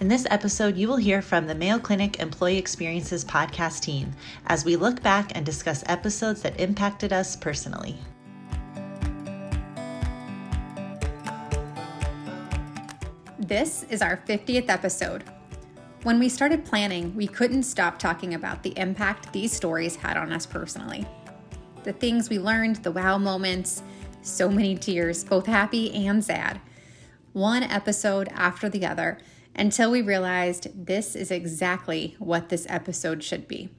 In this episode, you will hear from the Mayo Clinic Employee Experiences podcast team as we look back and discuss episodes that impacted us personally. This is our 50th episode. When we started planning, we couldn't stop talking about the impact these stories had on us personally. The things we learned, the wow moments, so many tears, both happy and sad. One episode after the other until we realized this is exactly what this episode should be.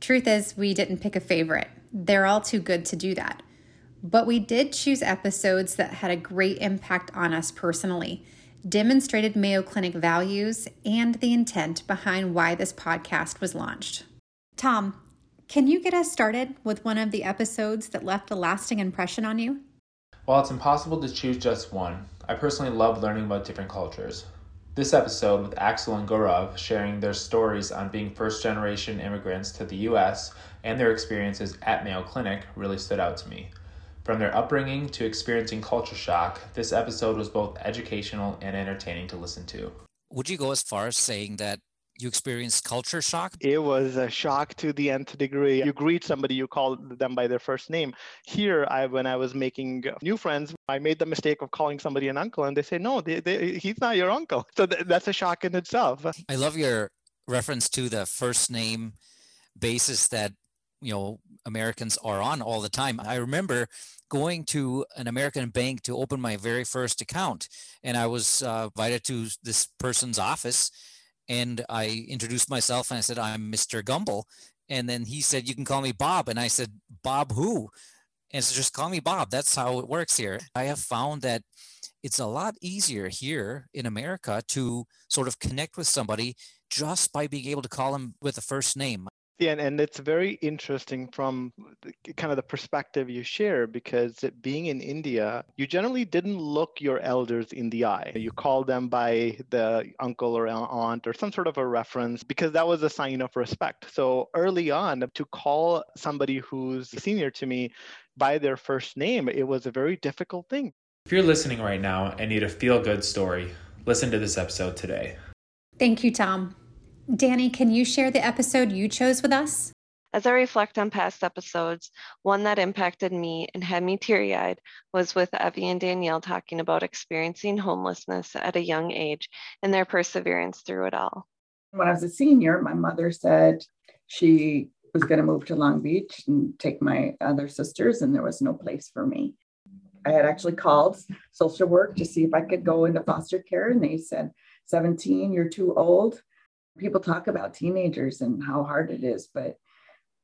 Truth is, we didn't pick a favorite. They're all too good to do that. But we did choose episodes that had a great impact on us personally, demonstrated Mayo Clinic values, and the intent behind why this podcast was launched. Tom, can you get us started with one of the episodes that left a lasting impression on you? While it's impossible to choose just one, I personally love learning about different cultures. This episode with Axel and Gaurav sharing their stories on being first generation immigrants to the US and their experiences at Mayo Clinic really stood out to me. From their upbringing to experiencing culture shock, this episode was both educational and entertaining to listen to. Would you go as far as saying that you experienced culture shock? It was a shock to the nth degree. You greet somebody, you call them by their first name. Here, I when I was making new friends, I made the mistake of calling somebody an uncle, and they say, "No, they, they, he's not your uncle." So th- that's a shock in itself. I love your reference to the first name basis that you know Americans are on all the time. I remember going to an American bank to open my very first account, and I was uh, invited to this person's office and I introduced myself and I said, I'm Mr. Gumble. And then he said, You can call me Bob. And I said, Bob who? And so just call me Bob. That's how it works here. I have found that it's a lot easier here in America to sort of connect with somebody just by being able to call them with a first name. Yeah, and, and it's very interesting from the, kind of the perspective you share because being in India, you generally didn't look your elders in the eye. You called them by the uncle or aunt or some sort of a reference because that was a sign of respect. So early on, to call somebody who's senior to me by their first name, it was a very difficult thing. If you're listening right now and need a feel good story, listen to this episode today. Thank you, Tom. Danny, can you share the episode you chose with us? As I reflect on past episodes, one that impacted me and had me teary eyed was with Evie and Danielle talking about experiencing homelessness at a young age and their perseverance through it all. When I was a senior, my mother said she was going to move to Long Beach and take my other sisters, and there was no place for me. I had actually called social work to see if I could go into foster care, and they said, 17, you're too old People talk about teenagers and how hard it is, but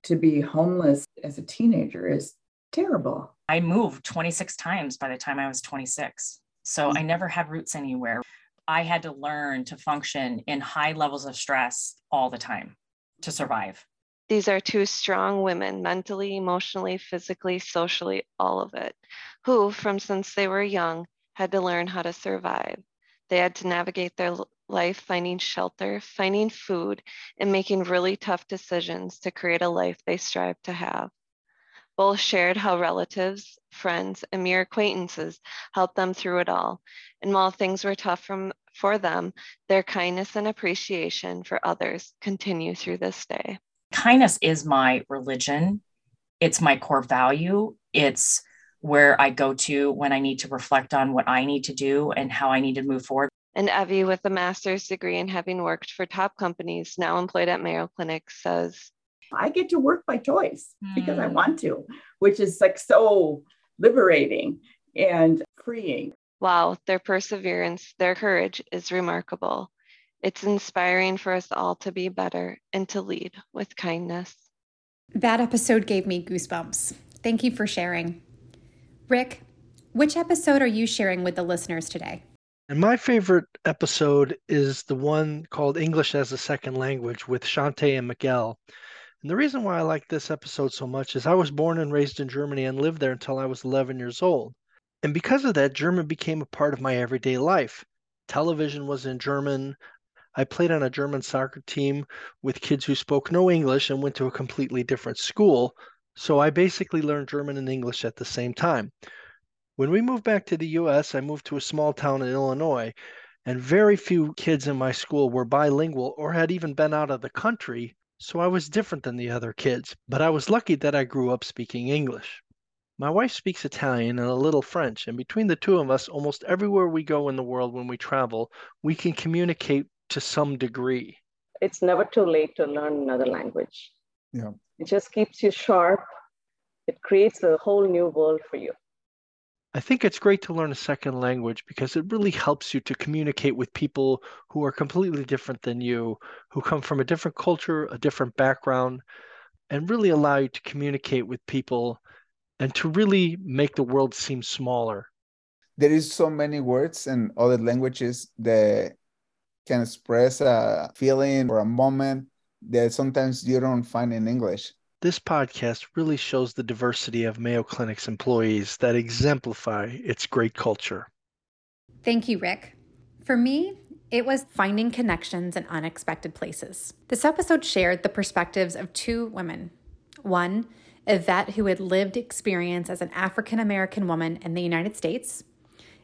to be homeless as a teenager is terrible. I moved 26 times by the time I was 26. So I never had roots anywhere. I had to learn to function in high levels of stress all the time to survive. These are two strong women, mentally, emotionally, physically, socially, all of it, who, from since they were young, had to learn how to survive. They had to navigate their life finding shelter, finding food, and making really tough decisions to create a life they strive to have. Both shared how relatives, friends, and mere acquaintances helped them through it all. And while things were tough from, for them, their kindness and appreciation for others continue through this day. Kindness is my religion, it's my core value. It's where I go to when I need to reflect on what I need to do and how I need to move forward. And Evie, with a master's degree and having worked for top companies, now employed at Mayo Clinic, says, I get to work by choice mm. because I hmm. want to, which is like so liberating and freeing. Wow, their perseverance, their courage is remarkable. It's inspiring for us all to be better and to lead with kindness. That episode gave me goosebumps. Thank you for sharing. Rick, which episode are you sharing with the listeners today? And my favorite episode is the one called English as a Second Language with Shante and Miguel. And the reason why I like this episode so much is I was born and raised in Germany and lived there until I was 11 years old. And because of that, German became a part of my everyday life. Television was in German. I played on a German soccer team with kids who spoke no English and went to a completely different school. So I basically learned German and English at the same time. When we moved back to the US, I moved to a small town in Illinois. and very few kids in my school were bilingual or had even been out of the country, so I was different than the other kids. But I was lucky that I grew up speaking English. My wife speaks Italian and a little French, and between the two of us, almost everywhere we go in the world when we travel, we can communicate to some degree. It's never too late to learn another language. Yeah. It just keeps you sharp. It creates a whole new world for you. I think it's great to learn a second language because it really helps you to communicate with people who are completely different than you, who come from a different culture, a different background, and really allow you to communicate with people and to really make the world seem smaller. There is so many words in other languages that can express a feeling or a moment that sometimes you don't find in English. This podcast really shows the diversity of Mayo Clinic's employees that exemplify its great culture. Thank you, Rick. For me, it was finding connections in unexpected places. This episode shared the perspectives of two women. One, Yvette, who had lived experience as an African American woman in the United States,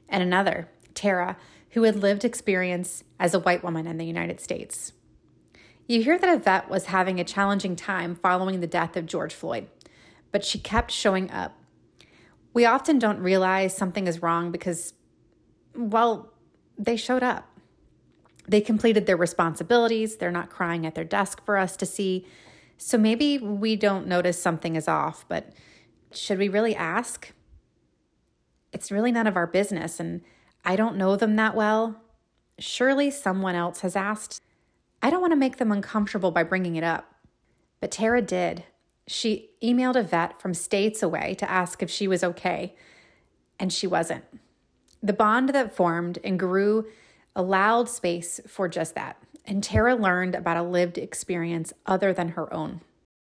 and another, Tara, who had lived experience as a white woman in the United States. You hear that Yvette was having a challenging time following the death of George Floyd, but she kept showing up. We often don't realize something is wrong because, well, they showed up. They completed their responsibilities. They're not crying at their desk for us to see. So maybe we don't notice something is off, but should we really ask? It's really none of our business, and I don't know them that well. Surely someone else has asked. I don't want to make them uncomfortable by bringing it up. But Tara did. She emailed Yvette from states away to ask if she was okay, and she wasn't. The bond that formed and grew allowed space for just that, and Tara learned about a lived experience other than her own.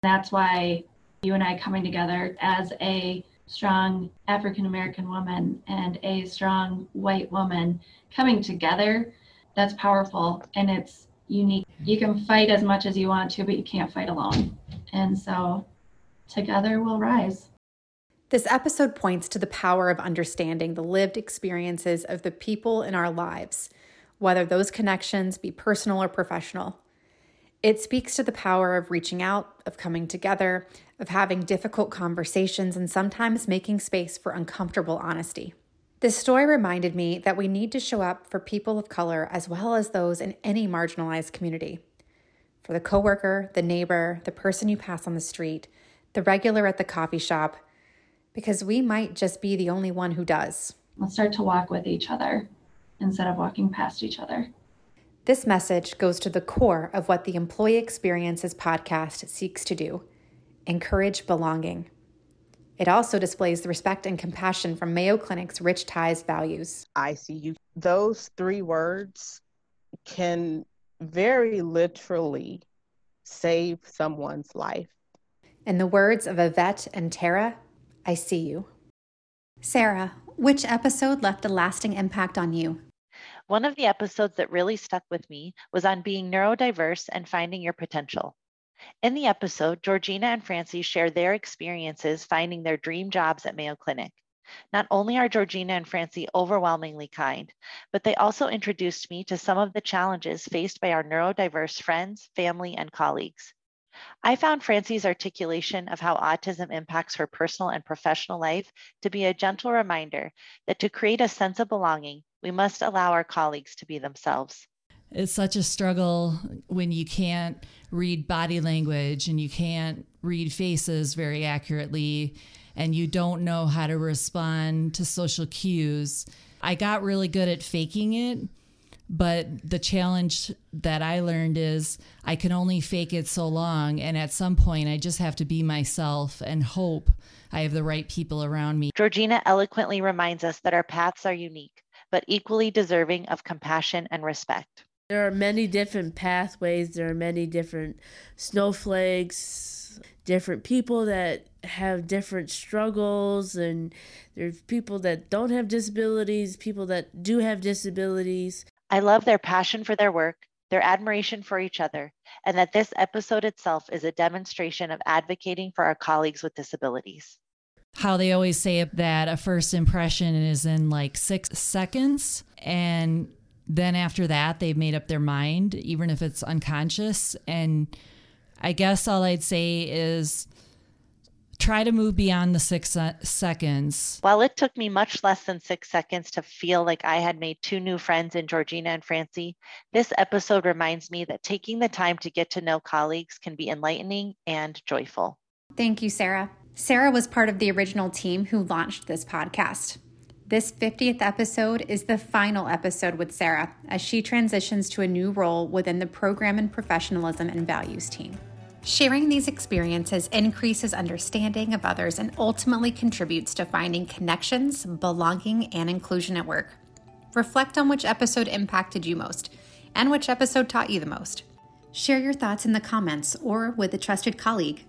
That's why you and I coming together as a strong African American woman and a strong white woman coming together, that's powerful and it's unique. You can fight as much as you want to, but you can't fight alone. And so together we'll rise. This episode points to the power of understanding the lived experiences of the people in our lives, whether those connections be personal or professional. It speaks to the power of reaching out, of coming together, of having difficult conversations, and sometimes making space for uncomfortable honesty. This story reminded me that we need to show up for people of color as well as those in any marginalized community. For the coworker, the neighbor, the person you pass on the street, the regular at the coffee shop, because we might just be the only one who does. Let's start to walk with each other instead of walking past each other. This message goes to the core of what the Employee Experiences podcast seeks to do encourage belonging. It also displays the respect and compassion from Mayo Clinic's RICH TIES values. I see you. Those three words can very literally save someone's life. In the words of Yvette and Tara, I see you. Sarah, which episode left a lasting impact on you? One of the episodes that really stuck with me was on being neurodiverse and finding your potential. In the episode, Georgina and Francie share their experiences finding their dream jobs at Mayo Clinic. Not only are Georgina and Francie overwhelmingly kind, but they also introduced me to some of the challenges faced by our neurodiverse friends, family, and colleagues. I found Francie's articulation of how autism impacts her personal and professional life to be a gentle reminder that to create a sense of belonging, we must allow our colleagues to be themselves. It's such a struggle when you can't read body language and you can't read faces very accurately and you don't know how to respond to social cues. I got really good at faking it, but the challenge that I learned is I can only fake it so long. And at some point, I just have to be myself and hope I have the right people around me. Georgina eloquently reminds us that our paths are unique, but equally deserving of compassion and respect. There are many different pathways, there are many different snowflakes, different people that have different struggles, and there's people that don't have disabilities, people that do have disabilities. I love their passion for their work, their admiration for each other, and that this episode itself is a demonstration of advocating for our colleagues with disabilities. How they always say that a first impression is in like six seconds. And then after that, they've made up their mind, even if it's unconscious. And I guess all I'd say is try to move beyond the six se- seconds. While it took me much less than six seconds to feel like I had made two new friends in Georgina and Francie, this episode reminds me that taking the time to get to know colleagues can be enlightening and joyful. Thank you, Sarah. Sarah was part of the original team who launched this podcast. This 50th episode is the final episode with Sarah as she transitions to a new role within the program and professionalism and values team. Sharing these experiences increases understanding of others and ultimately contributes to finding connections, belonging, and inclusion at work. Reflect on which episode impacted you most and which episode taught you the most. Share your thoughts in the comments or with a trusted colleague